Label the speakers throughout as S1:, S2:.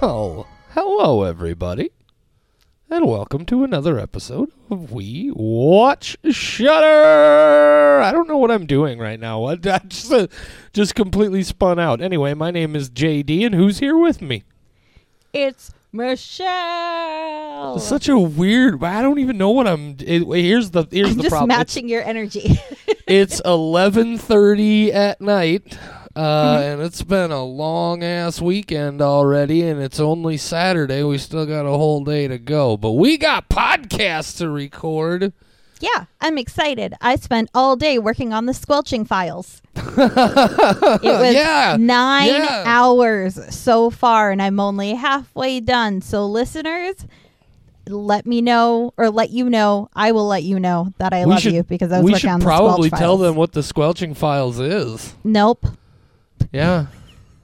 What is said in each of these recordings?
S1: Well, hello everybody, and welcome to another episode of We Watch Shudder. I don't know what I'm doing right now. I, I just, uh, just completely spun out. Anyway, my name is JD, and who's here with me?
S2: It's Michelle.
S1: Such a weird. I don't even know what I'm. It, here's the here's
S2: I'm
S1: the
S2: just
S1: problem.
S2: Matching your energy.
S1: it's 11:30 at night. Uh,
S2: Mm-hmm.
S1: and it's been a long ass weekend already, and it's only Saturday. We still got a whole day to go, but we got podcasts to record.
S2: yeah, I'm excited. I spent all day working on the squelching files. it was
S1: Yeah,
S2: nine
S1: yeah.
S2: hours so far, and I'm only halfway done. So, listeners, let me know, or let you know. I will let you know that I
S1: We
S2: love
S1: should-
S2: you because I was
S1: we
S2: working
S1: should
S2: on the
S1: probably tell
S2: files.
S1: them what the squelching files is.
S2: Nope.
S1: Yeah,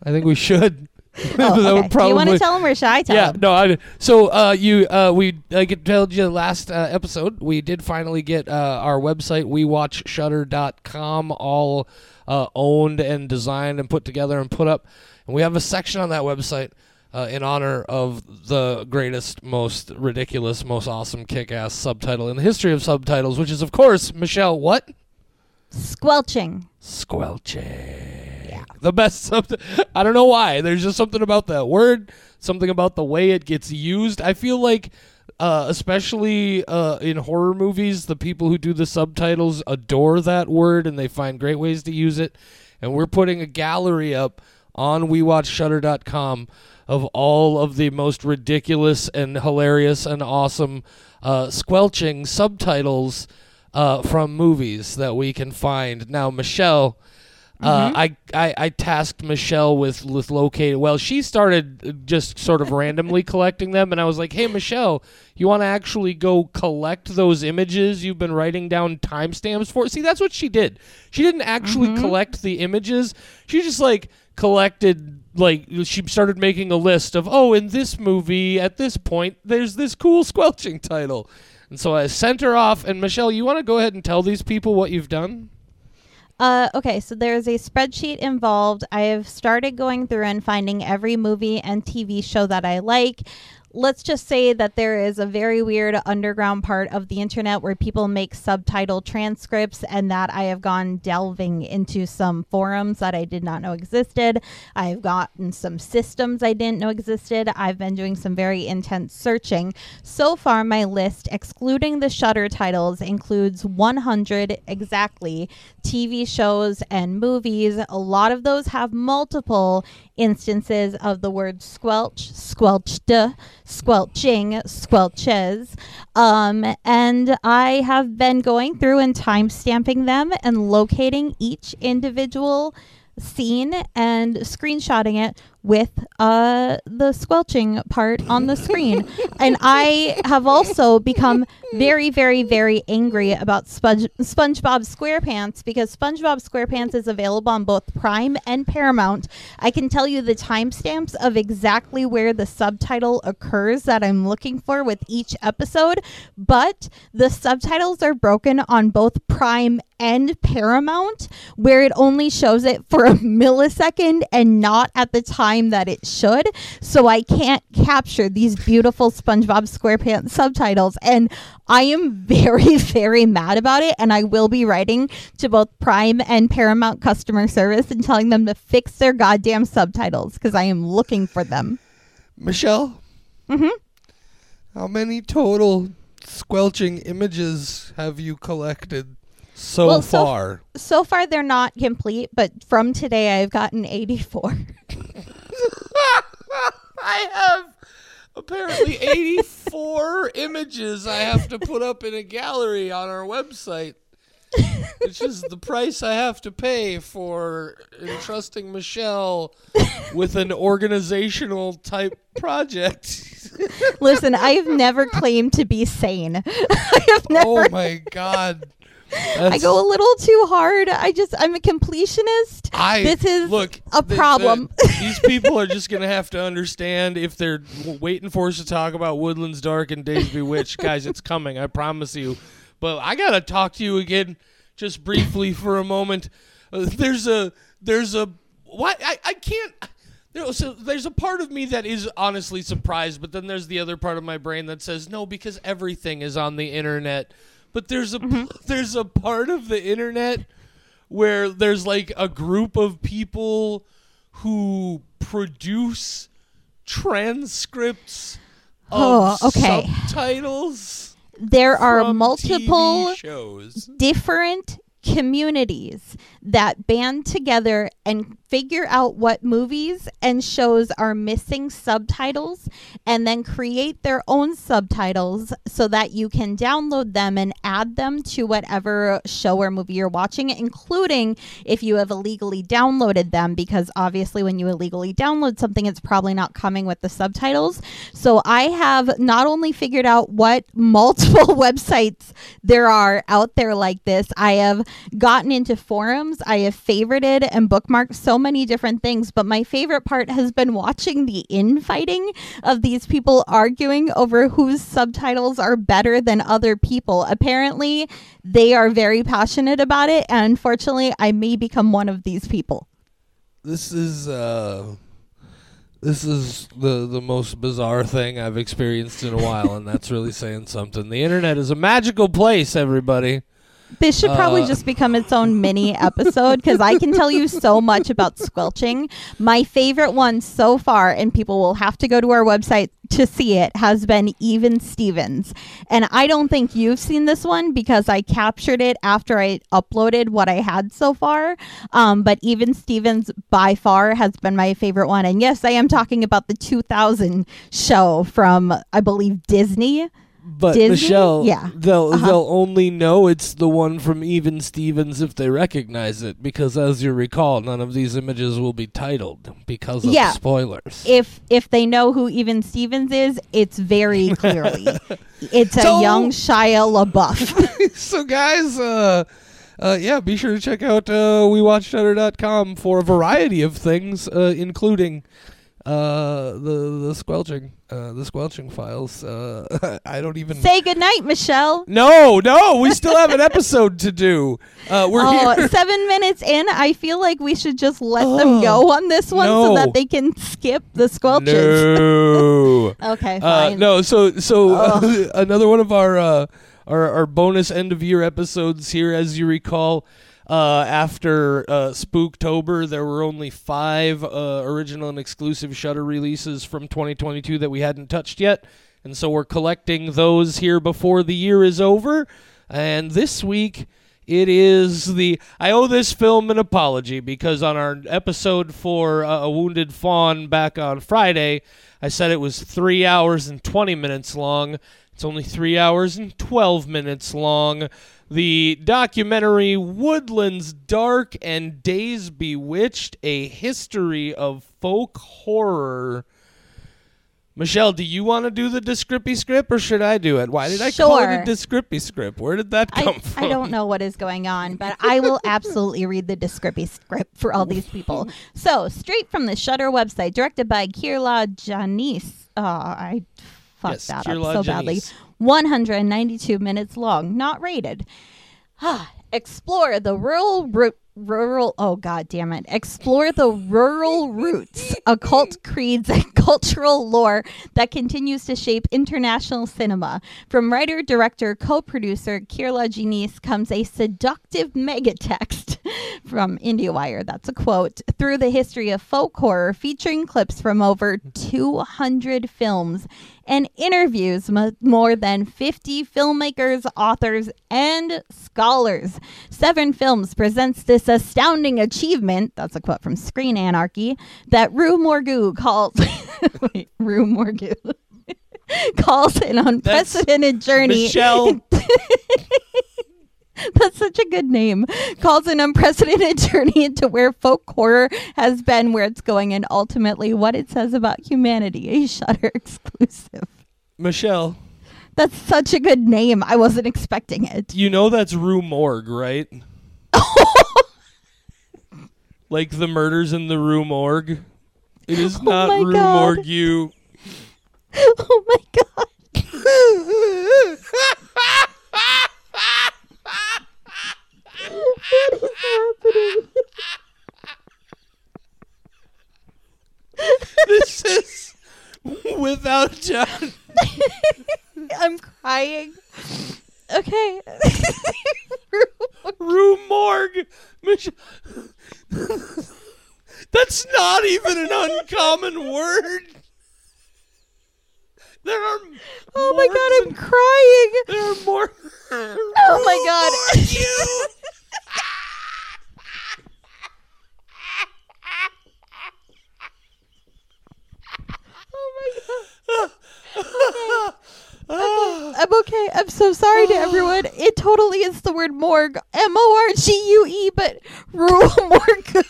S1: I think we should.
S2: Oh, okay. Do you want to tell them, or should I tell
S1: yeah,
S2: them?
S1: no, I. So, uh, you, uh, we, I tell you last uh, episode, we did finally get uh, our website, WeWatchShudder.com, all uh, owned and designed and put together and put up, and we have a section on that website. Uh, in honor of the greatest, most ridiculous, most awesome, kick-ass subtitle in the history of subtitles, which is, of course, Michelle. What?
S2: Squelching.
S1: Squelching. The best something. I don't know why. There's just something about that word, something about the way it gets used. I feel like, uh, especially uh, in horror movies, the people who do the subtitles adore that word and they find great ways to use it. And we're putting a gallery up on WeWatchShudder.com of all of the most ridiculous and hilarious and awesome uh, squelching subtitles uh, from movies that we can find. Now, Michelle, uh, I, I I tasked Michelle with with locating. Well, she started just sort of randomly collecting them, and I was like, "Hey, Michelle, you want to actually go collect those images you've been writing down timestamps for?" See, that's what she did. She didn't actually collect the images. She just like collected like she started making a list of oh in this movie at this point there's this cool squelching title and so i sent her off and michelle you want to go ahead and tell these people what you've done
S2: Uh, okay, so there's a spreadsheet involved. I have started going through and finding every movie and TV show that I like. Let's just say that there is a very weird underground part of the internet where people make subtitle transcripts, and that I have gone delving into some forums that I did not know existed. I've gotten some systems I didn't know existed. I've been doing some very intense searching. So far, my list, excluding the Shudder titles, includes 100 exactly TV shows and movies. A lot of those have multiple instances of the word squelch, squelched, squelching, squelches. Um, and I have been going through and time stamping them and locating each individual scene and screenshotting it with uh, the squelching part on the screen. and I have also become very, very, very angry about Sponge- SpongeBob SquarePants because SpongeBob SquarePants is available on both Prime and Paramount. I can tell you the timestamps of exactly where the subtitle occurs that I'm looking for with each episode, but the subtitles are broken on both Prime and Paramount, where it only shows it for a millisecond and not at the time that it should. So I can't capture these beautiful SpongeBob SquarePants subtitles. And I am very, very mad about it. And I will be writing to both Prime and Paramount customer service and telling them to fix their goddamn subtitles because I am looking for them.
S1: Michelle?
S2: Mhm.
S1: How many total squelching images have you collected so
S2: Well, so-
S1: far?
S2: So far, they're not complete, but from today, I've gotten 84.
S1: I have apparently 84 images I have to put up in a gallery on our website. Which is the price I have to pay for entrusting Michelle with an organizational type project.
S2: Listen, I have never claimed to be sane. I have oh never.
S1: oh my god.
S2: I go a little too hard. I just, I'm a completionist.
S1: I
S2: This is
S1: look
S2: a
S1: the- the-
S2: problem.
S1: these people are just gonna have to understand if they're waiting for us to talk about Woodlands Dark and Days Bewitched, guys. It's coming, I promise you. But I gotta talk to you again, just briefly for a moment. Uh, there's a there's a what I I can't. So there's a part of me that is honestly surprised, but then there's the other part of my brain that says no because everything is on the internet. But there's a mm-hmm. there's a part of the internet where there's like a group of people who produce transcripts of
S2: Oh, okay.
S1: subtitles
S2: There are multiple
S1: shows.
S2: different communities that band together and figure out what movies and shows are missing subtitles and then create their own subtitles so that you can download them and add them to whatever show or movie you're watching including if you have illegally downloaded them because obviously when you illegally download something it's probably not coming with the subtitles. So i have not only figured out what multiple websites there are out there like this i have gotten into forums i have favorited and bookmarked so many different things but my favorite part has been watching the infighting of these people arguing over whose subtitles are better than other people apparently they are very passionate about it and unfortunately i may become one of these people
S1: This is uh this is the the most bizarre thing I've experienced in a while and that's really saying something. The internet is a magical place, everybody.
S2: This should probably
S1: Uh,
S2: just become its own mini episode because I can tell you so much about squelching. My favorite one so far, and people will have to go to our website to see it, has been Even Stevens. And I don't think you've seen this one because I captured it after I uploaded what I had so far. Um, but Even Stevens by far has been my favorite one. And yes, I am talking about the 2000 show from, I believe, Disney.
S1: But
S2: Disney?
S1: Michelle,
S2: Yeah.
S1: they'll
S2: Uh-huh.
S1: they'll only know it's the one from Even Stevens if they recognize it, because as you recall, none of these images will be titled because of
S2: Yeah.
S1: spoilers.
S2: if if they know who Even Stevens is, it's very clearly it's a
S1: So-
S2: young Shia LaBeouf.
S1: so guys, uh, uh, yeah, be sure to check out uh, WeWatchShudder.com for a variety of things, uh, including uh, the the squelching, uh, the squelching files. Uh, I don't even.
S2: Say goodnight, Michelle.
S1: no, no, we still have an episode to do. Uh, we're
S2: Oh,
S1: here.
S2: seven minutes in, I feel like we should just let
S1: Oh,
S2: them go on this one so that they can skip the squelches.
S1: No.
S2: Okay,
S1: Uh, no, so so
S2: Ugh.
S1: another one of our uh, our our bonus end of year episodes here, as you recall. Uh, after uh, Spooktober, there were only five uh, original and exclusive Shudder releases from 2022 that we hadn't touched yet, and so we're collecting those here before the year is over. And this week, it is the. I owe this film an apology because on our episode for uh, A Wounded Fawn back on Friday, I said it was three hours and 20 minutes long. It's only three hours and 12 minutes long. The documentary Woodlands Dark and Days Bewitched A History of Folk Horror. Michelle, do you want to do the Descrippy script or should I do it? Why did I call it
S2: Sure.
S1: a Descrippy script? Where did that come
S2: I,
S1: from?
S2: I don't know what is going on, but I will absolutely read the Descrippy script for all these people. So, straight from the Shudder website, directed by Kier-La Janisse. Oh, I fucked
S1: Yes,
S2: that
S1: Kier-La
S2: up so badly. 192 minutes long, not rated. Ah, Explore the rural root. Rural, oh god damn it! Explore the rural roots, occult creeds, and cultural lore that continues to shape international cinema. From writer, director, co-producer Kier-La Janisse comes a seductive megatext from IndieWire. That's a quote through the history of folk horror, featuring clips from over 200 films and interviews with more than 50 filmmakers, authors, and scholars. Severin Films presents this astounding achievement, that's a quote from Screen Anarchy, that Rue Morgue calls, wait, Rue Morgue calls an unprecedented journey.
S1: Michelle,
S2: That's such a good name. Calls an unprecedented journey into where folk horror has been, where it's going, and ultimately what it says about humanity. A Shudder exclusive.
S1: Michelle,
S2: That's such a good name. I wasn't expecting it.
S1: you know that's Rue Morgue, right? like the murders in the room Morgue. It is
S2: oh not
S1: room
S2: God.
S1: Morgue. You.
S2: oh my God. what is happening?
S1: this is without doubt.
S2: I'm crying. Okay.
S1: Rue Morgue. Mich- That's not even an uncommon word. There are.
S2: oh my god, I'm
S1: and-
S2: crying.
S1: There are more.
S2: Oh my god.
S1: You.
S2: oh my god. I'm okay. I'm so sorry to everyone. It totally is the word morgue. M O R G U E, but Rue Morgue.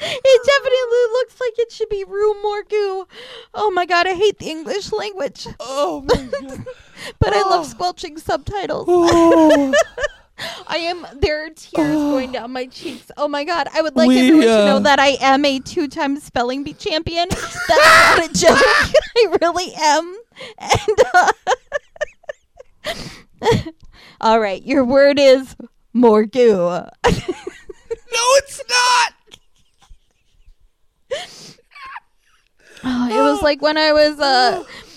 S2: It definitely looks like it should be Rue Morgue. Oh my god, I hate the English language.
S1: Oh my god.
S2: But I
S1: Oh.
S2: love ah. squelching subtitles.
S1: Oh.
S2: I am. There are tears going down my cheeks. Oh my god! I would like
S1: We,
S2: everyone to
S1: uh,
S2: know that I am a two-time spelling bee champion. That's not a joke. I really am. And uh, all right, your word is morgue.
S1: No, it's not.
S2: Oh, it was like when I was uh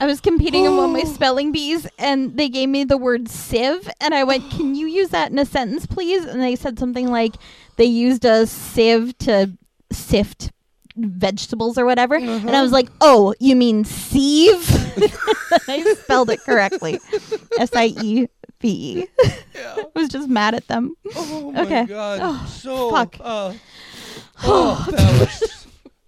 S2: I was competing in one of my spelling bees and they gave me the word sieve and I went, "Can you use that in a sentence, please?" And they said something like they used a sieve to sift vegetables or whatever. And I was like, "Oh, you mean sieve?" I spelled it correctly. S I E V E.
S1: Yeah.
S2: Was just mad at them.
S1: Oh my
S2: Okay.
S1: god.
S2: Oh,
S1: so
S2: fuck.
S1: Uh, oh, that was,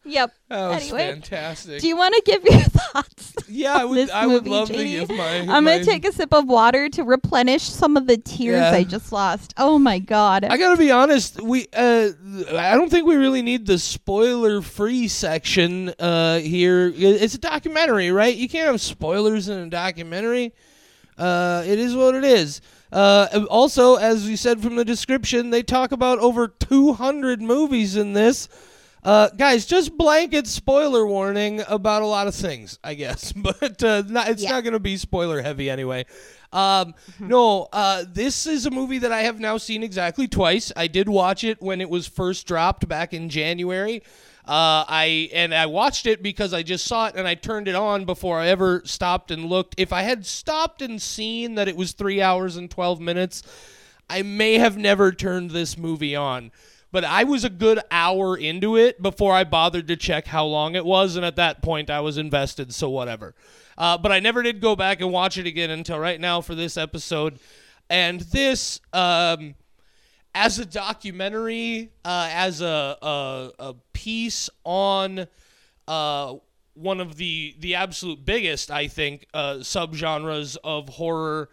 S2: Yep.
S1: that was
S2: Anyway,
S1: fantastic.
S2: Do you want to give your thoughts?
S1: yeah, I would. I would
S2: movie,
S1: love to
S2: JD?
S1: give my.
S2: I'm
S1: my,
S2: gonna take a sip of water to replenish some of the tears
S1: Yeah.
S2: I just lost. Oh my god!
S1: I gotta be honest. We, uh, I don't think we really need the spoiler-free section uh, here. It's a documentary, right? You can't have spoilers in a documentary. Uh, it is what it is. Uh, also, as we said from the description, they talk about over 200 movies in this. Uh, guys, just blanket spoiler warning about a lot of things, I guess, but uh, not, it's
S2: Yeah.
S1: not going to be spoiler heavy anyway. Um, no, uh, this is a movie that I have now seen exactly twice. I did watch it when it was first dropped back in January. Uh, I and I watched it because I just saw it and I turned it on before I ever stopped and looked. If I had stopped and seen that it was three hours and twelve minutes, I may have never turned this movie on. But I was a good hour into it before I bothered to check how long it was, and at that point I was invested, so whatever. Uh, but I never did go back and watch it again until right now for this episode. And this, um, as a documentary, uh, as a, a, a piece on uh, one of the, the absolute biggest, I think, uh, subgenres of horror,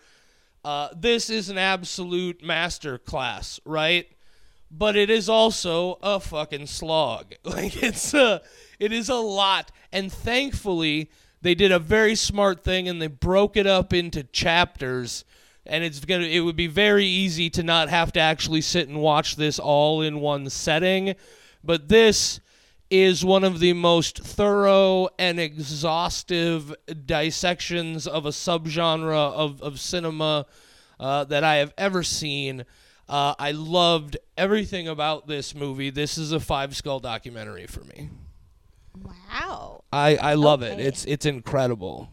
S1: uh, this is an absolute master class, right? But it is also a fucking slog. Like it's a, it is a lot, and thankfully they did a very smart thing and they broke it up into chapters. And it's gonna, it would be very easy to not have to actually sit and watch this all in one setting, but this is one of the most thorough and exhaustive dissections of a subgenre of, of cinema uh, that I have ever seen. Uh, I loved everything about this movie. This is a five skull documentary for me.
S2: wow.
S1: I, I love it. It's it's incredible.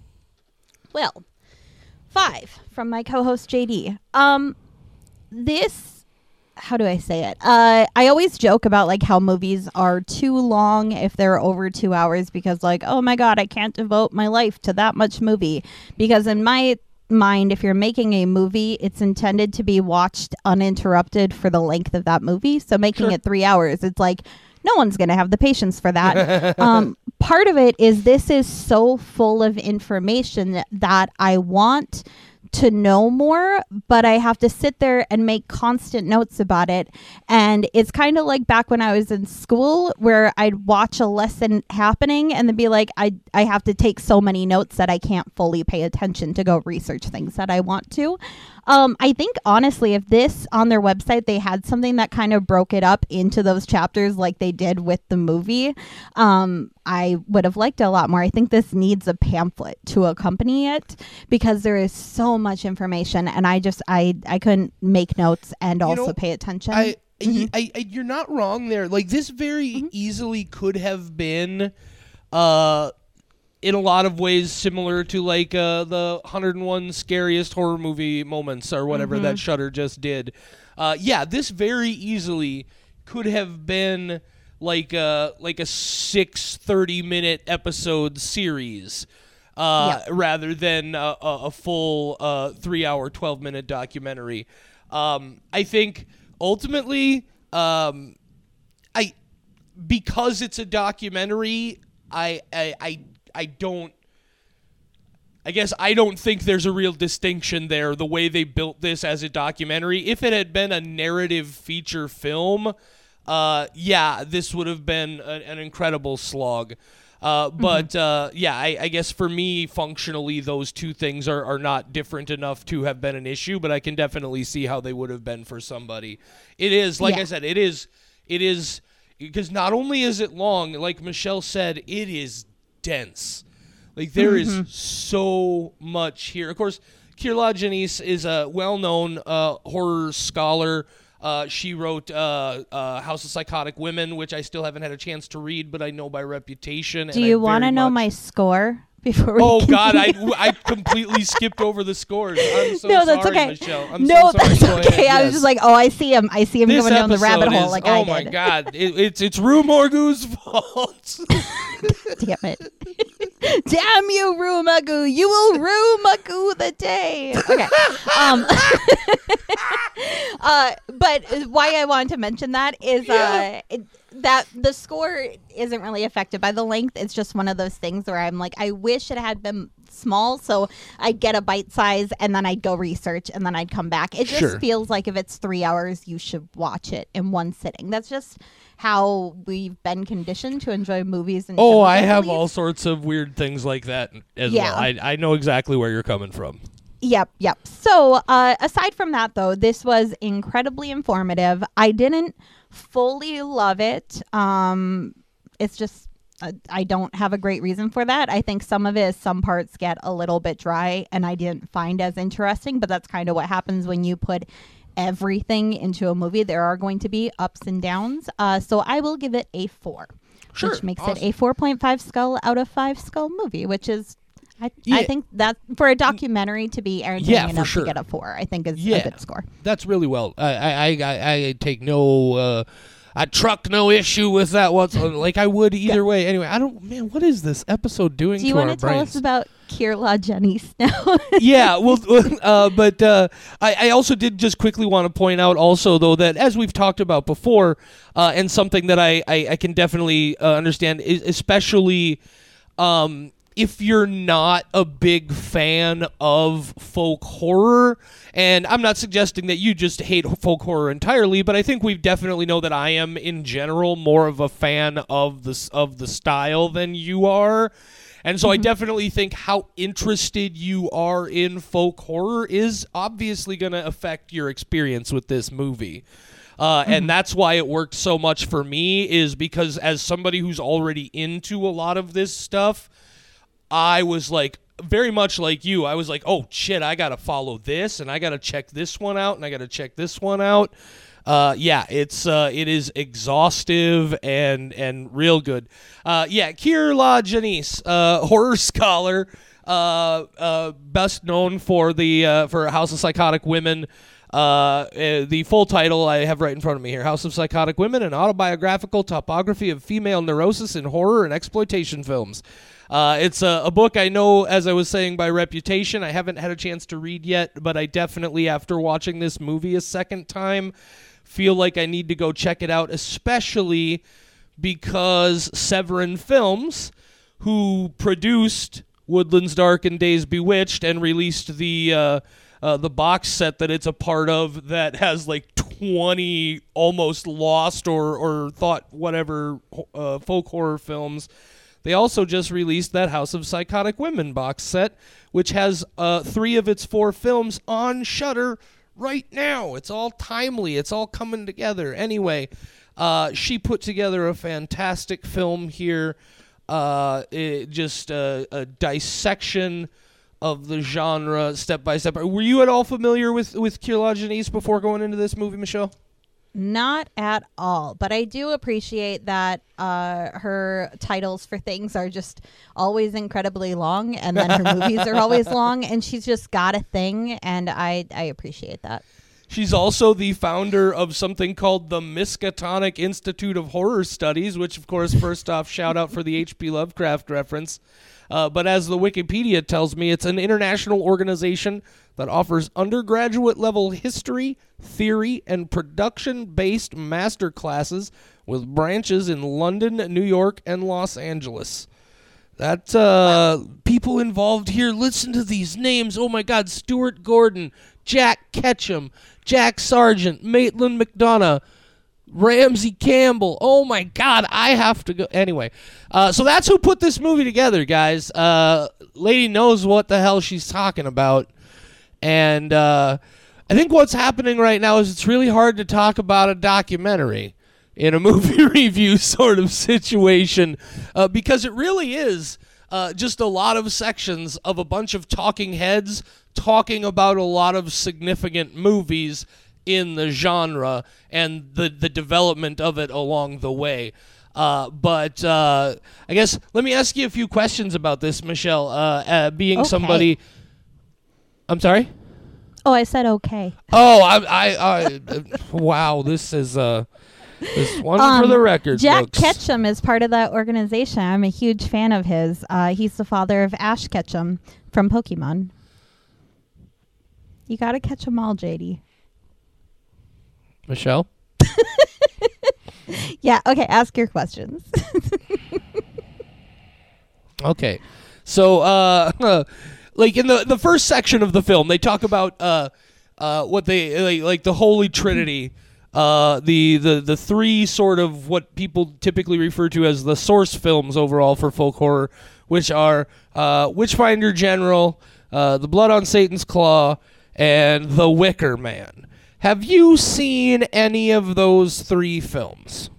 S2: Well, five from my co-host JD. Um, this. How do I say it? Uh, I always joke about like how movies are too long if they're over two hours because like oh my god I can't devote my life to that much movie because in my mind if you're making a movie it's intended to be watched uninterrupted for the length of that movie so making
S1: Sure.
S2: it three hours it's like no one's going to have the patience for that um, part of it is this is so full of information that i want to know more, but I have to sit there and make constant notes about it. And it's kind of like back when I was in school where I'd watch a lesson happening and then be like, I, I have to take so many notes that I can't fully pay attention to go research things that I want to. Um, I think honestly, if this on their website they had something that kind of broke it up into those chapters like they did with the movie, um, I would have liked it a lot more. I think this needs a pamphlet to accompany it because there is so much information, and I just I I couldn't make notes and
S1: You
S2: also
S1: know,
S2: pay attention.
S1: I,
S2: Mm-hmm.
S1: I- I- you're not wrong there. Like this very easily could have been, uh, in a lot of ways similar to like uh, the 101 scariest horror movie moments or whatever that Shudder just did. Uh, yeah, this very easily could have been like a like a six 30 minute episode series. Uh,
S2: Yeah.
S1: rather than a, a, a full uh, three hour, 12 minute documentary. Um, I think ultimately, um, I because it's a documentary, I, I I I don't I guess I don't think there's a real distinction there the way they built this as a documentary. If it had been a narrative feature film, uh yeah, this would have been a, an incredible slog. Uh, but uh, yeah, I, I guess for me, functionally, those two things are, are not different enough to have been an issue. But I can definitely see how they would have been for somebody. It is, like
S2: Yeah.
S1: I said, it is, it is because not only is it long, like Michelle said, it is dense. Like there is so much here. Of course, Kier-La Janisse is a well-known uh, horror scholar. Uh, she wrote uh, uh, House of Psychotic Women, which I still haven't had a chance to read, but I know by reputation.
S2: Do you want to know my score before we
S1: Oh God, I. I completely skipped over the scores. I'm so
S2: no, that's
S1: sorry,
S2: okay.
S1: Michelle. I'm
S2: no,
S1: so sorry.
S2: that's okay.
S1: ahead.
S2: I was just like, oh, I see him. I see him
S1: this
S2: going down the rabbit hole
S1: is-
S2: like
S1: oh my. God, it, it's it's Rue Morgou's fault.
S2: Damn it. Damn you, Rumagu. You will Rumagu the day. Okay. Um, uh, but why I wanted to mention that is uh, it, that the score isn't really affected by the length. It's just one of those things where I'm like, I wish it had been small so I'd get a bite size and then I'd go research and then I'd come back. It just
S1: Sure.
S2: feels like if it's three hours, you should watch it in one sitting. That's just how we've been conditioned to enjoy movies and
S1: Oh, I have all sorts of weird things like that as
S2: Yeah.
S1: well. I, I know exactly where you're coming from.
S2: Yep, yep. So, uh, aside from that, though, this was incredibly informative. I didn't fully love it. Um, it's just uh, I don't have a great reason for that. I think some of it is some parts get a little bit dry, and I didn't find as interesting. But that's kind of what happens when you put everything into a movie. There are going to be ups and downs. Uh, so I will give it a four,
S1: Sure,
S2: which makes
S1: awesome.
S2: it a four point five skull out of five skull movie, which is. I,
S1: Yeah.
S2: I think that for a documentary to be entertaining
S1: Yeah,
S2: enough
S1: sure.
S2: to get a four, I think is
S1: Yeah.
S2: a good score.
S1: That's really well. I I I, I, take no. Uh, I truck no issue with that whatsoever. Like I would either way. Anyway, I don't. Man, what is this episode doing
S2: Do you want to tell
S1: brains?
S2: us about Kier-La Janisse now?
S1: yeah, well, uh, but uh, I, I also did just quickly want to point out also though that as we've talked about before, uh, and something that I I, I can definitely uh, understand, is especially um, if you're not a big fan of folk horror, and I'm not suggesting that you just hate folk horror entirely, but I think we definitely know that I am in general more of a fan of the of the style than you are. And so I definitely think how interested you are in folk horror is obviously going to affect your experience with this movie. Uh, And that's why it worked so much for me, is because as somebody who's already into a lot of this stuff, I was like, very much like you. I was like, oh shit, I got to follow this and I got to check this one out and I got to check this one out. Uh, yeah, it's uh, it is exhaustive and and real good. Uh, yeah, Kier-La Janisse, uh, horror scholar, uh, uh, best known for the for House of Psychotic Women. Uh, the full title I have right in front of me here: House of Psychotic Women, an autobiographical topography of female neurosis in horror and exploitation films. Uh, it's a, a book I know, as I was saying, by reputation. I haven't had a chance to read yet, but I definitely, after watching this movie a second time, feel like I need to go check it out, especially because Severin Films, who produced Woodlands Dark and Days Bewitched and released the uh, uh, the box set that it's a part of that has like 20 almost lost or, or thought whatever uh, folk horror films. They also just released that House of Psychotic Women box set, which has uh, three of its four films on Shudder right now. It's all timely. It's all coming together. Anyway, uh, she put together a fantastic film here. Uh, it, just a, dissection of the genre step by step. Were you at all familiar with with Janisse before going into this movie, Michelle?
S2: Not at all. But I do appreciate that uh, her titles for things are just always incredibly long, and then her movies are always long, and she's just got a thing, and I I appreciate that.
S1: She's also the founder of something called the Miskatonic Institute of Horror Studies, which, of course, first off, shout out for the H.P. Lovecraft reference. Uh, but as the Wikipedia tells me, it's an international organization that offers undergraduate level history, theory, and production based master classes with branches in London, New York, and Los Angeles. That uh, people involved here. Listen to these names. Oh my God! Stuart Gordon, Jack Ketchum, Jack Sargeant, Maitland McDonagh, Ramsey Campbell. Oh my God! I have to go anyway. Uh, so that's who put this movie together, guys. Uh, lady knows what the hell she's talking about, and uh, I think what's happening right now is it's really hard to talk about a documentary in a movie review sort of situation uh, because it really is uh, just a lot of sections of a bunch of talking heads talking about a lot of significant movies in the genre and the, the development of it along the way. Uh, but uh, I guess let me ask you a few questions about this, Michelle. Uh, uh being
S2: okay.
S1: somebody, I'm sorry.
S2: Oh, I said okay.
S1: Oh, I, I, I wow, this is uh, this one um, for the record.
S2: Jack
S1: folks.
S2: Ketchum is part of that organization. I'm a huge fan of his. Uh, he's the father of Ash Ketchum from Pokemon. You got to catch them all, JD.
S1: Michelle?
S2: yeah, okay, ask your questions.
S1: okay. So uh like in the the first section of the film, they talk about uh uh what they like, like the holy trinity. Uh, the, the the three sort of what people typically refer to as the source films overall for folk horror, which are uh, Witchfinder General, uh, The Blood on Satan's Claw, and The Wicker Man. Have you seen any of those three films?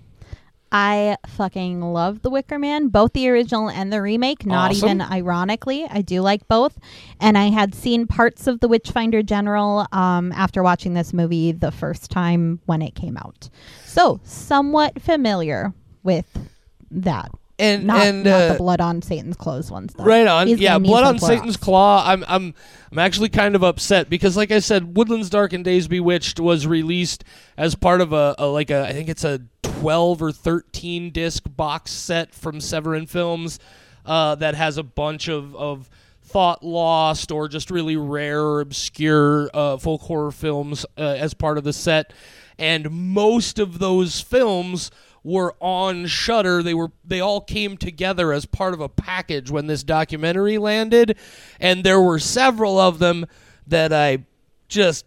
S2: I fucking love The Wicker Man, both the original and the remake. Not awesome. even ironically, I do like both. And I had seen parts of The Witchfinder General um, after watching this movie the first time when it came out. So, somewhat familiar with that
S1: and
S2: not,
S1: and
S2: not
S1: uh,
S2: the blood on Satan's clothes ones. Though.
S1: Right on. He's yeah, blood on Satan's claw. I'm I'm I'm actually kind of upset because, like I said, Woodlands Dark and Days Bewitched was released as part of a, a like a I think it's a 12 or 13 disc box set from Severin Films uh, that has a bunch of of thought lost or just really rare or obscure uh, folk horror films uh, as part of the set, and most of those films were on Shudder. They were they all came together as part of a package when this documentary landed, and there were several of them that I just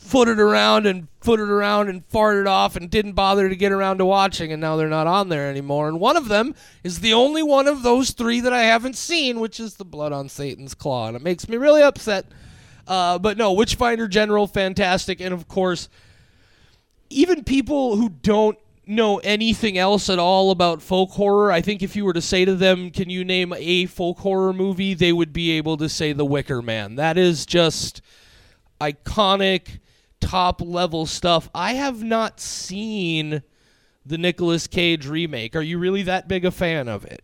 S1: footed around and footed around and farted off and didn't bother to get around to watching and now they're not on there anymore. And one of them is the only one of those three that i haven't seen which is the blood on satan's claw. And it makes me really upset. Uh, but no witchfinder general fantastic. And of course even people who don't know anything else at all about folk horror, I think if you were to say to them, "Can you name a folk horror movie?" they would be able to say The Wicker Man. That is just iconic, top level stuff. I have not seen the Nicolas Cage remake. Are you really that big a fan of it?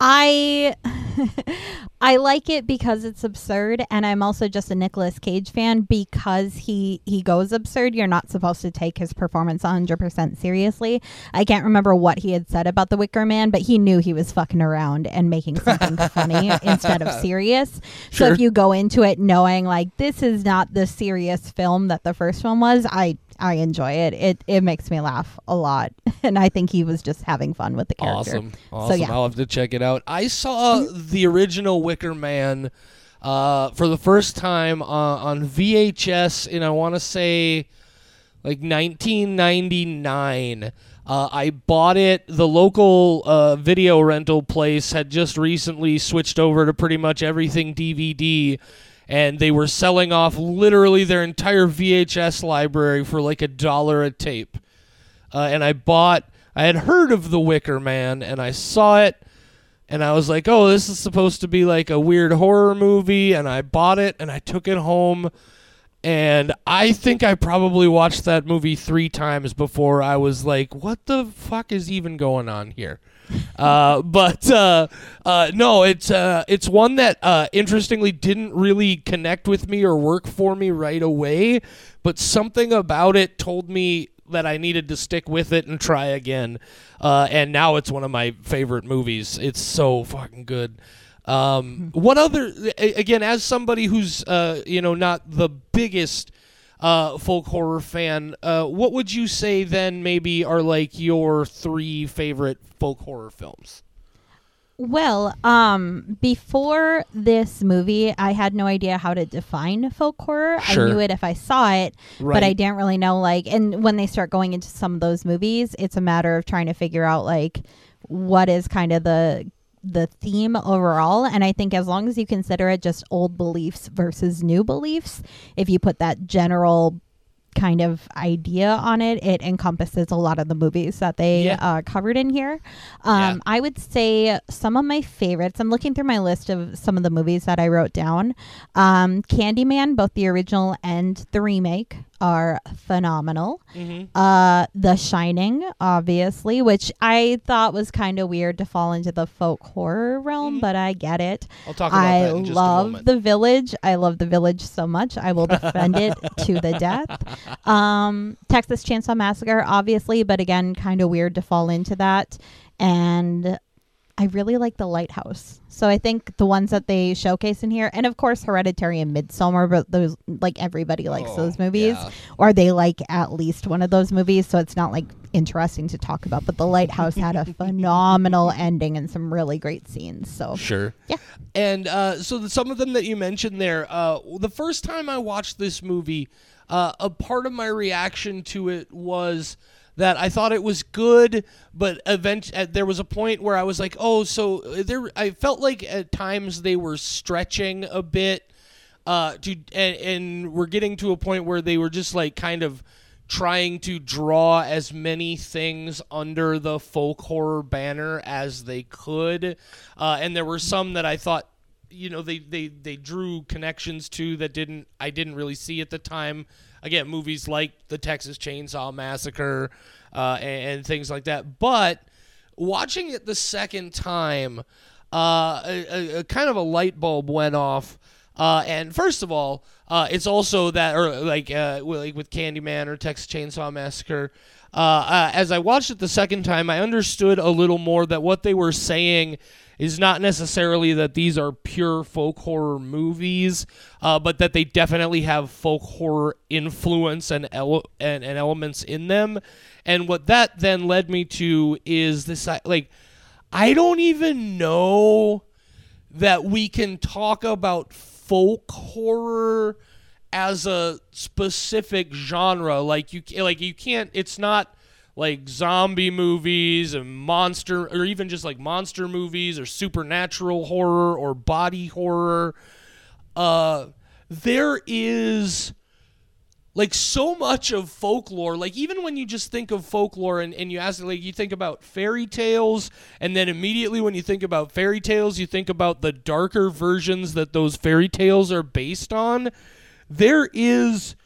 S2: I I like it because it's absurd and I'm also just a Nicolas Cage fan because he he goes absurd. You're not supposed to take his performance 100% seriously. I can't remember what he had said about the Wicker Man, but he knew he was fucking around and making something funny instead of serious. Sure. So if you go into it knowing like this is not the serious film that the first one was, I I enjoy it. It it makes me laugh a lot, and I think he was just having fun with the character.
S1: Awesome, awesome. So, yeah. I'll have to check it out. I saw mm-hmm. the original Wicker Man uh, for the first time uh, on VHS in I want to say like 1999. Uh, I bought it. The local uh, video rental place had just recently switched over to pretty much everything DVD and they were selling off literally their entire VHS library for like a dollar a tape. Uh, and I bought, I had heard of The Wicker Man, and I saw it, and I was like, oh, this is supposed to be like a weird horror movie, and I bought it, and I took it home. And I think I probably watched that movie three times before I was like, what the fuck is even going on here? Uh, but uh, uh, no, it's uh, it's one that uh, interestingly didn't really connect with me or work for me right away. But something about it told me that I needed to stick with it and try again. Uh, and now it's one of my favorite movies. It's so fucking good. Um, what other? Again, as somebody who's uh, you know not the biggest uh, folk horror fan, uh, what would you say then? Maybe are like your three favorite folk horror films.
S2: Well, um, before this movie, I had no idea how to define folk horror.
S1: Sure.
S2: I knew it if I saw it,
S1: Right.
S2: but I didn't really know like. And when they start going into some of those movies, it's a matter of trying to figure out like what is kind of the the theme overall. And I think as long as you consider it just old beliefs versus new beliefs, if you put that general kind of idea on it, it encompasses a lot of the movies that they
S1: Yeah.
S2: uh, covered in here. Um,
S1: Yeah.
S2: I would say some of my favorites. I'm looking through my list of some of the movies that I wrote down. Um, Candyman, both the original and the remake, are phenomenal.
S1: Mm-hmm.
S2: Uh, The Shining, obviously, which I thought was kind of weird to fall into the folk horror realm,
S1: Mhm.
S2: but I get it.
S1: I'll talk about
S2: I
S1: that in
S2: love the village. I love the village so much. I will defend it to the death. Um, Texas Chainsaw Massacre, obviously, but again, kind of weird to fall into that. And I really like The Lighthouse. So I think the ones that they showcase in here, and of course Hereditary and Midsommar, but those like everybody likes
S1: Oh,
S2: those movies,
S1: yeah.
S2: or they like at least one of those movies. So it's not like interesting to talk about. But The Lighthouse had a phenomenal ending and some really great scenes. So
S1: Sure.
S2: Yeah.
S1: And uh, so the, some of them that you mentioned there, uh, the first time I watched this movie, uh, a part of my reaction to it was that I thought it was good, but event uh, there was a point where I was like, oh, so there. I felt like at times they were stretching a bit. Uh, to and, and we're getting to a point where they were just like kind of trying to draw as many things under the folk horror banner as they could. Uh, and there were some that I thought, you know, they, they, they drew connections to that didn't I didn't really see at the time. Again, movies like the Texas Chainsaw Massacre uh, and, and things like that. But watching it the second time, uh, a, a, a kind of a light bulb went off. Uh, and first of all, uh, it's also that, or like, uh, like with Candyman or Texas Chainsaw Massacre. Uh, uh, as I watched it the second time, I understood a little more that what they were saying is not necessarily that these are pure folk horror movies, uh, but that they definitely have folk horror influence and, ele- and and elements in them. And what that then led me to is this, like, I don't even know that we can talk about folk horror as a specific genre like you like you can't it's not like zombie movies and monster or even just like monster movies or supernatural horror or body horror. Uh there is like so much of folklore like even when you just think of folklore and, and you ask like you think about fairy tales and then immediately when you think about fairy tales you think about the darker versions that those fairy tales are based on there is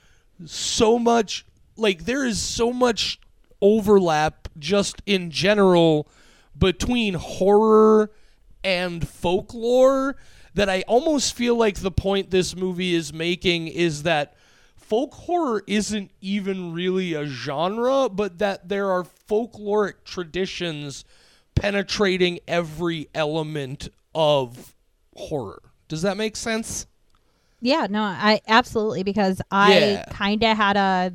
S1: so much like there is so much overlap just in general between horror and folklore that I almost feel like the point this movie is making is that folk horror isn't even really a genre, but that there are folkloric traditions penetrating every element of horror. Does that make sense?
S2: Yeah, no, I absolutely because I
S1: Yeah.
S2: kind of had a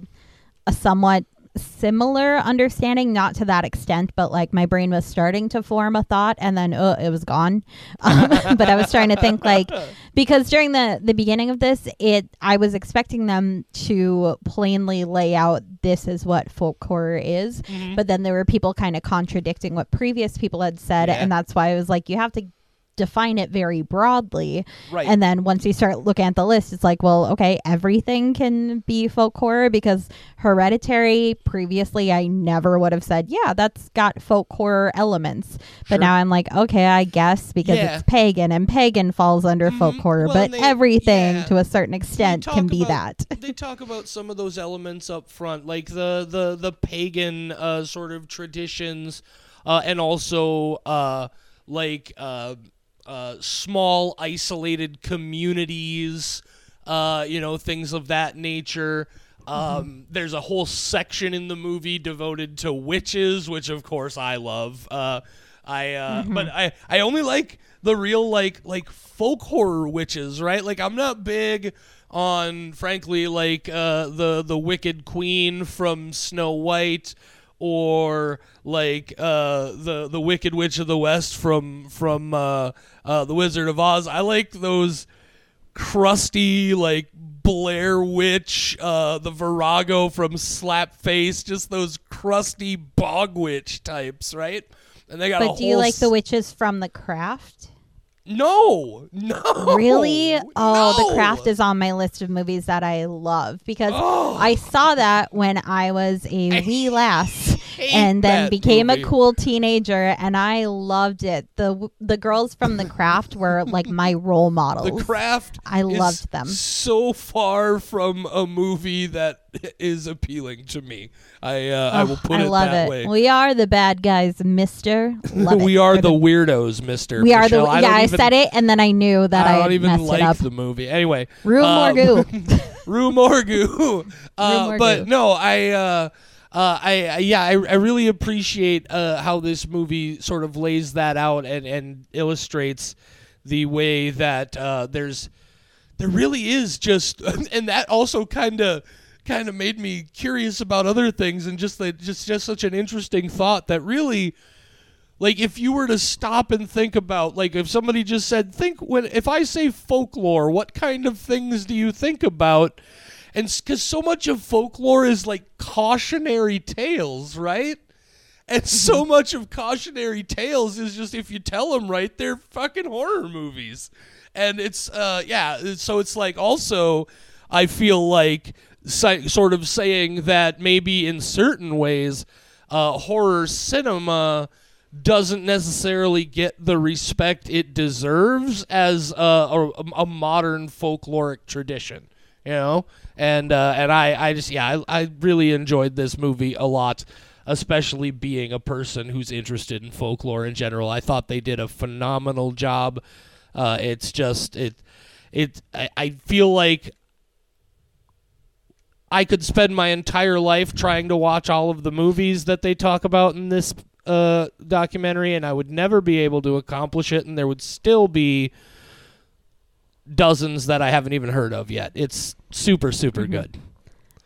S2: a somewhat similar understanding, not to that extent, but like my brain was starting to form a thought and then oh, it was gone. Um, but I was trying to think like because during the the beginning of this, it I was expecting them to plainly lay out this is what folk horror is, but then there were people kind of contradicting what previous people had said,
S1: Yeah.
S2: and that's why I was like, you have to define it very broadly.
S1: Right.
S2: And then once you start looking at the list, it's like, well, okay, everything can be folk horror because Hereditary, previously, I never would have said, yeah, that's got folk horror elements. But
S1: Sure.
S2: now I'm like, okay, I guess because
S1: Yeah.
S2: it's pagan and pagan falls under folk
S1: Mhm.
S2: horror.
S1: Well,
S2: but
S1: they-
S2: everything
S1: yeah.
S2: to a certain extent can be
S1: about-
S2: that.
S1: they talk about some of those elements up front, like the the the pagan uh, sort of traditions, uh, and also uh, like uh, uh, small isolated communities, uh, you know, things of that nature. Um, There's a whole section in the movie devoted to witches, which of course I love. Uh, I uh, but I I only like the real like like folk horror witches, right? Like I'm not big on frankly like uh, the the wicked queen from Snow White or like uh, the the wicked witch of the west from from uh, uh, the Wizard of Oz. I like those crusty like Blair Witch, uh, the Virago from Slapface, just those crusty bog witch types, right? And they got a
S2: But do you like the witches from The Craft?
S1: No, no,
S2: Really? Oh,
S1: no.
S2: The Craft is on my list of movies that I love because
S1: Oh.
S2: I saw that when I was a wee lass and then became
S1: movie.
S2: a cool teenager and I loved it. The the girls from The Craft were like my role models.
S1: The Craft.
S2: I loved them.
S1: So far from a movie that is appealing to me. I uh, I will put
S2: I
S1: it
S2: love
S1: that
S2: it.
S1: way.
S2: We are the bad guys, Mister.
S1: We are the weirdos, Mister.
S2: we are the
S1: Michelle. I
S2: yeah. I
S1: even,
S2: said it and then I knew that I,
S1: I don't even like the movie. Anyway,
S2: Rue
S1: um,
S2: Morgue.
S1: Rue Morgue. Uh, but no, I, uh, I, I- yeah, I, I really appreciate uh, how this movie sort of lays that out and, and illustrates the way that uh, there's, there really is just, and that also kind of, kind of made me curious about other things and just that, just, just such an interesting thought that really. Like if you were to stop and think about like if somebody just said think when if I say folklore what kind of things do you think about and cuz so much of folklore is like cautionary tales right? And so much of cautionary tales is just if you tell them right they're fucking horror movies. And it's uh yeah so it's like also I feel like si- sort of saying that maybe in certain ways uh horror cinema doesn't necessarily get the respect it deserves as a, a, a modern folkloric tradition, you know. And uh, and I, I just yeah I, I really enjoyed this movie a lot, especially being a person who's interested in folklore in general. I thought they did a phenomenal job. Uh, it's just it it I, I feel like I could spend my entire life trying to watch all of the movies that they talk about in this uh, documentary, and I would never be able to accomplish it, and there would still be dozens that I haven't even heard of yet. It's super, super
S2: Mm-hmm.
S1: good.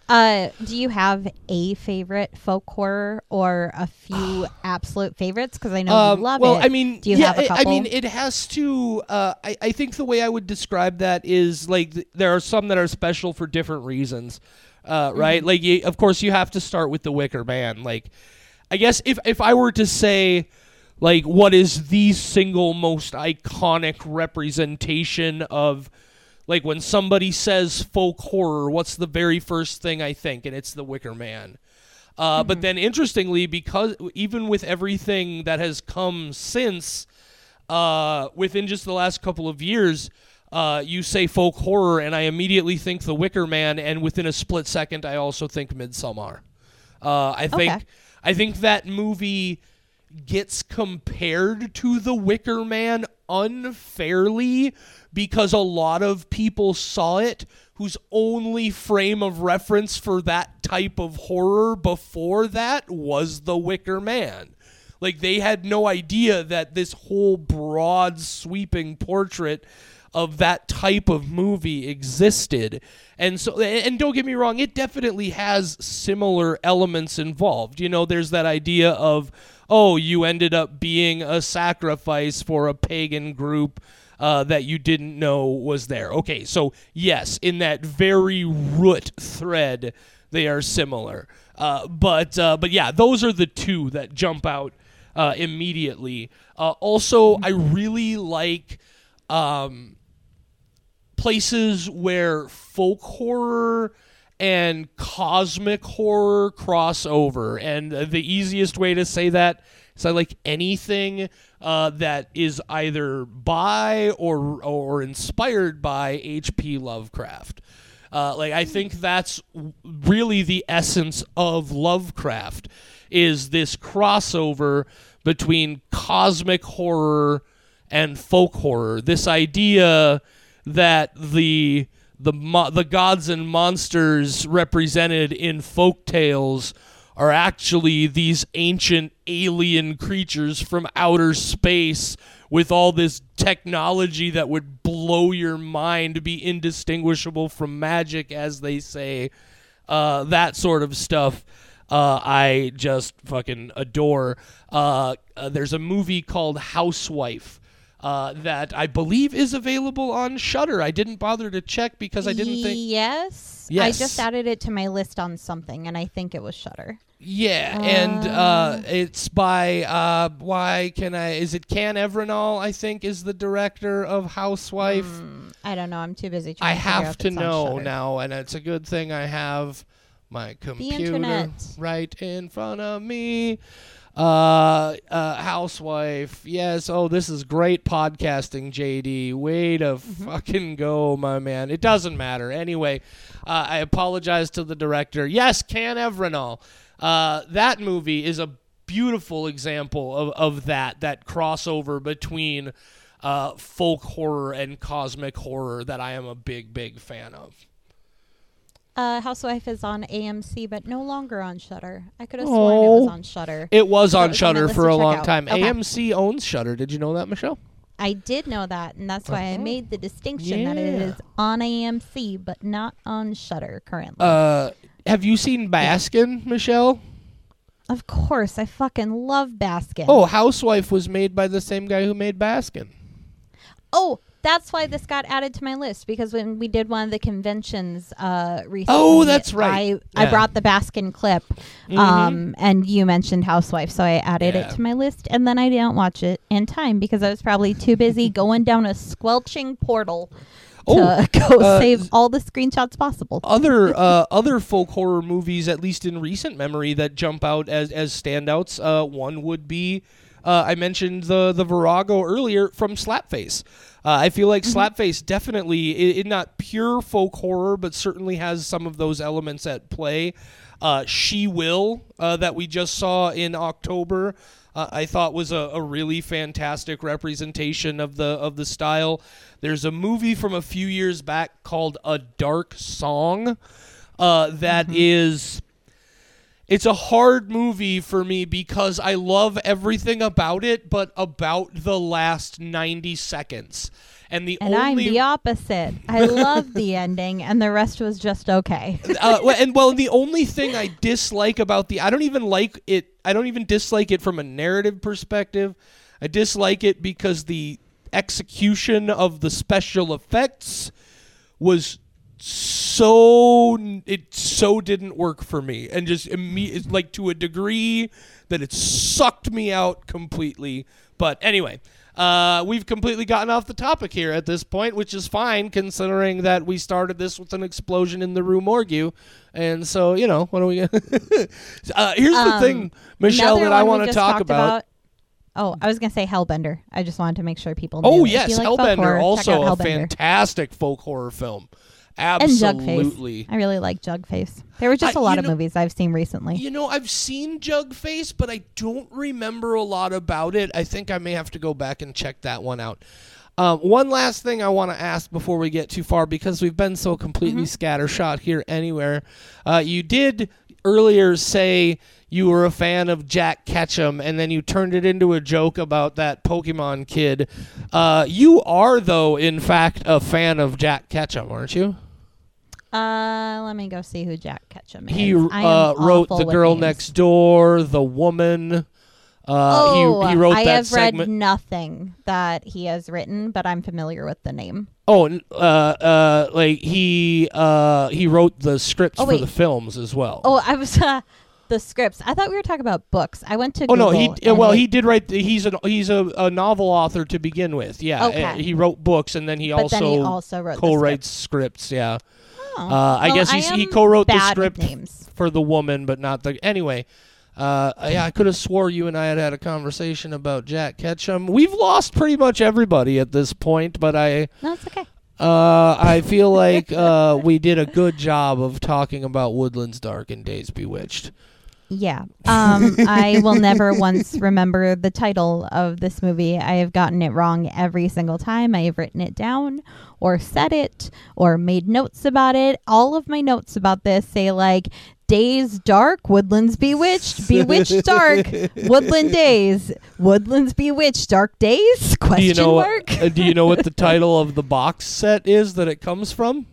S2: Uh, do you have a favorite folk horror or a few absolute favorites? Because I know
S1: Um,
S2: you love
S1: well,
S2: it.
S1: Well, I mean,
S2: do you
S1: yeah,
S2: have a
S1: I-
S2: couple?
S1: I mean, it has to. Uh, I, I think the way I would describe that is like th- there are some that are special for different reasons, uh,
S2: Mm-hmm.
S1: right? Like, you, of course, you have to start with the Wicker Man. Like, I guess if if I were to say, like, what is the single most iconic representation of like when somebody says folk horror, what's the very first thing I think? And it's the Wicker Man. Uh, But then, interestingly, because even with everything that has come since, uh, within just the last couple of years, uh, you say folk horror, and I immediately think The Wicker Man, and within a split second, I also think Midsommar. Uh, I think
S2: Okay.
S1: I think that movie gets compared to The Wicker Man unfairly because a lot of people saw it whose only frame of reference for that type of horror before that was The Wicker Man. Like they had no idea that this whole broad sweeping portrait of that type of movie existed. And so and don't get me wrong, it definitely has similar elements involved. You know, there's that idea of oh, you ended up being a sacrifice for a pagan group uh, that you didn't know was there. Okay, so yes, in that very root thread, they are similar. Uh, but uh, but yeah, those are the two that jump out uh, immediately. Uh, also, I really like um, places where folk horror and cosmic horror crossover. And the easiest way to say that is I like anything uh, that is either by or or inspired by H.P. Lovecraft. Uh, like I think that's really the essence of Lovecraft is this crossover between cosmic horror and folk horror. This idea that the the mo- the gods and monsters represented in folk tales are actually these ancient alien creatures from outer space with all this technology that would blow your mind, be indistinguishable from magic, as they say. Uh, that sort of stuff. Uh, I just fucking adore. Uh, uh, there's a movie called Housewife uh, that I believe is available on Shudder. I didn't bother to check because I didn't think.
S2: Yes. I just added it to my list on something, and I think it was Shudder.
S1: Yeah, and uh, it's by uh, why can I? Is it Can Evrenol? I think is the director of Housewife.
S2: I don't know. I'm too busy trying
S1: I
S2: to
S1: have to know now, and it's a good thing I have my computer right in front of me. Uh, uh, housewife. Yes. Oh, this is great podcasting, JD. Way to
S2: Mm-hmm.
S1: fucking go, my man. It doesn't matter. Anyway, uh, I apologize to the director. Yes, Can Evrenol. Uh, that movie is a beautiful example of, of that, that crossover between uh, folk horror and cosmic horror that I am a big, big fan of.
S2: Uh, Housewife is on AMC, but no longer on Shudder. I could have sworn it was
S1: Oh.
S2: on Shudder.
S1: It was on
S2: was on my
S1: Shudder
S2: list
S1: for
S2: to
S1: a
S2: check
S1: long
S2: out.
S1: time.
S2: Okay.
S1: AMC owns Shudder. Did you know that, Michelle?
S2: I did know that, and that's why I
S1: Uh-huh.
S2: made the distinction that it
S1: Yeah.
S2: is on AMC, but not on Shudder currently.
S1: Uh, have you seen Baskin, Michelle?
S2: of course, I fucking love Baskin.
S1: Oh, Housewife was made by the same guy who made Baskin.
S2: Oh, that's why this got added to my list because when we did one of the conventions uh, recently,
S1: Oh, that's right.
S2: I, I
S1: Yeah. Mm-hmm.
S2: brought the Baskin clip, um, and you mentioned Housewife, so I added
S1: Yeah.
S2: it to my list, and then I didn't watch it in time because I was probably too busy going down a squelching portal to
S1: Oh,
S2: go
S1: uh,
S2: save all the screenshots possible.
S1: Other uh, other folk horror movies, at least in recent memory, that jump out as as standouts. Uh, one would be uh, I mentioned the the Virago earlier from Slapface. Uh, I feel like Slapface definitely, i i- not pure folk horror, but certainly has some of those elements at play. Uh, she Will uh, that we just saw in October. Uh, I thought was a, a really fantastic representation of the of the style. There's a movie from a few years back called A Dark Song uh, that is it's a hard movie for me because I love everything about it, but about the last 90 seconds. And the
S2: And I'm the opposite. I love the ending, and the rest was just okay.
S1: uh, and well, the only thing I dislike about the I don't even like it. I don't even dislike it from a narrative perspective. I dislike it because the execution of the special effects was so it so didn't work for me and just imme- like to a degree that it sucked me out completely but anyway uh, we've completely gotten off the topic here at this point which is fine considering that we started this with an explosion in the rue morgue and so you know what are we gonna uh, here's the
S2: Um,
S1: thing michelle that i want to talk
S2: talked
S1: about,
S2: Oh, I was gonna say Hellbender. I just wanted to make sure people. Knew.
S1: oh yes
S2: like
S1: hellbender
S2: horror,
S1: also a fantastic folk horror film absolutely.
S2: I really like Jugface. There were just
S1: I-
S2: a lot of
S1: know-
S2: movies I've seen recently.
S1: You know, I've seen Jugface, but I don't remember a lot about it. I think I may have to go back and check that one out. Um, one last thing I want to ask before we get too far, because we've been so completely scattershot here anywhere. Uh, you did earlier say you were a fan of Jack Ketchum, and then you turned it into a joke about that Pokemon kid. Uh, you are, though, in fact, a fan of Jack Ketchum, aren't you?
S2: Uh, let me go see who Jack Ketchum is.
S1: He uh, wrote The Girl
S2: names.
S1: Next Door, The Woman. Uh,
S2: oh,
S1: he, he wrote
S2: I
S1: that
S2: have
S1: segment.
S2: read nothing that he has written, but I'm familiar with the name.
S1: oh, uh, uh, like he uh, he wrote the scripts
S2: Oh,
S1: for the films as well.
S2: Oh, I was. Uh, the scripts. I thought we were talking about books. I went to.
S1: Oh no, he well he did write. The, he's a he's a, a novel author to begin with. Yeah,
S2: Okay.
S1: He wrote books and then he
S2: But
S1: also,
S2: then he also wrote
S1: co-writes scripts. Yeah,
S2: Oh.
S1: uh, I
S2: Well,
S1: guess he's, he co-wrote the script for the woman, but not the anyway. Uh, yeah, I could have swore you and I had had a conversation about Jack Ketchum. We've lost pretty much everybody at this point, but I
S2: No, it's okay.
S1: uh, I feel like uh, we did a good job of talking about Woodlands Dark and Days Bewitched.
S2: Yeah. Um, I will never once remember the title of this movie. I have gotten it wrong every single time. I have written it down or said it or made notes about it. All of my notes about this say like Days Dark, Woodlands Bewitched, Bewitched Dark, Woodland Days, Woodlands Bewitched, Dark Days? Question
S1: Do you know
S2: mark.
S1: what, uh, do you know what the title of the box set is that it comes from?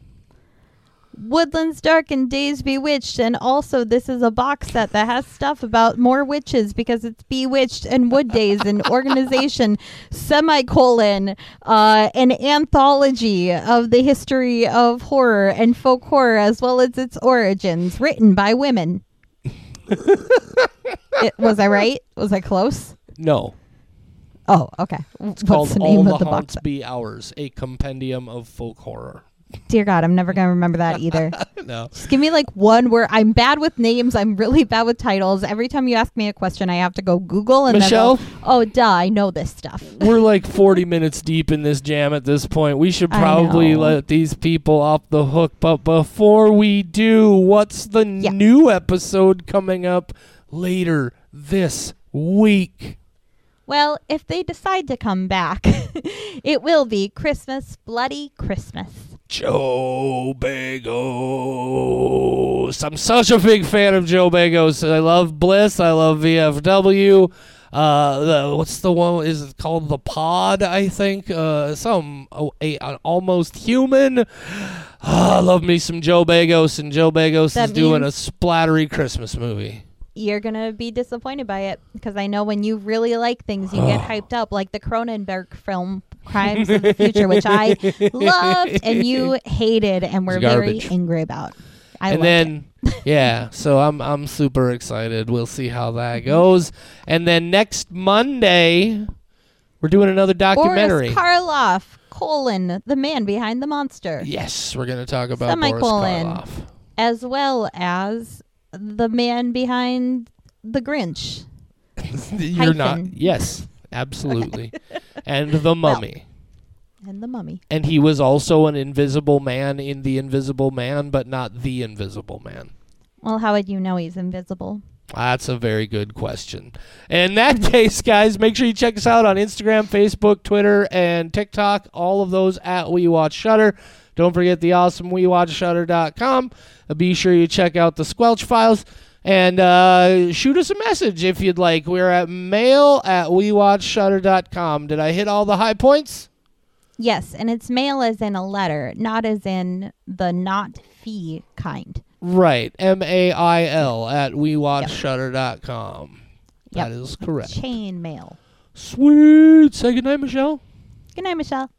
S2: Woodlands Dark and Days Bewitched, and also this is a box set that has stuff about more witches because it's Bewitched and Wood Days, and organization, semicolon, uh, an anthology of the history of horror and folk horror as well as its origins, written by women. it, was I right? Was I close?
S1: No,
S2: Oh, okay.
S1: it's
S2: What's
S1: called
S2: the name
S1: All
S2: of
S1: the
S2: the box
S1: Haunts? Be Ours, a compendium of folk horror.
S2: Dear God, I'm never gonna remember that either.
S1: no,
S2: Just give me like one where I'm bad with names. I'm really bad with titles. Every time you ask me a question, I have to go Google and
S1: Michelle?
S2: go, oh, duh, I know this stuff.
S1: we're like 40 minutes deep in this jam at this point. We should probably let these people off the hook. But before we do, what's the
S2: Yeah.
S1: new episode coming up later this week?
S2: Well, if they decide to come back, it will be Christmas, bloody Christmas.
S1: Joe Begos. I'm such a big fan of Joe Begos. I love Bliss. I love VFW. Uh, the, what's the one? Is it called the Pod? I think. Uh, some oh, a, an almost human. Ah, I love me some Joe Begos, and Joe Begos
S2: That
S1: is doing a splattery Christmas movie.
S2: You're going to be disappointed by it because I know when you really like things, you get hyped up, like the Cronenberg film Crimes of the Future, which I loved and you hated and were very angry about. I
S1: and then yeah, so I'm I'm super excited. We'll see how that mm-hmm. goes. And then next Monday, we're doing another documentary.
S2: Boris Karloff, colon, the man behind the monster,
S1: yes, we're going to talk about
S2: Semicolon.
S1: Boris Karloff.
S2: as well as the man behind the Grinch.
S1: You're not. Yes, absolutely. and the Mummy.
S2: And the mummy.
S1: and he was also an invisible man in the Invisible Man, but not the Invisible Man.
S2: Well, how would you know he's invisible?
S1: That's a very good question. In that case, guys, make sure you check us out on Instagram, Facebook, Twitter, and TikTok. All of those at We Watch Shudder. Don't forget the awesome WeWatchShudder.com. Uh, Be sure you check out the Squelch files and uh, shoot us a message if you'd like. We're at mail at WeWatchShudder.com. Did I hit all the high points?
S2: Yes, and it's mail as in a letter, not as in the not fee kind.
S1: Right. M A I L at WeWatchShudder.com.
S2: Yep.
S1: That is correct.
S2: Chain mail.
S1: Sweet. Say goodnight, Michelle.
S2: Good night, Michelle.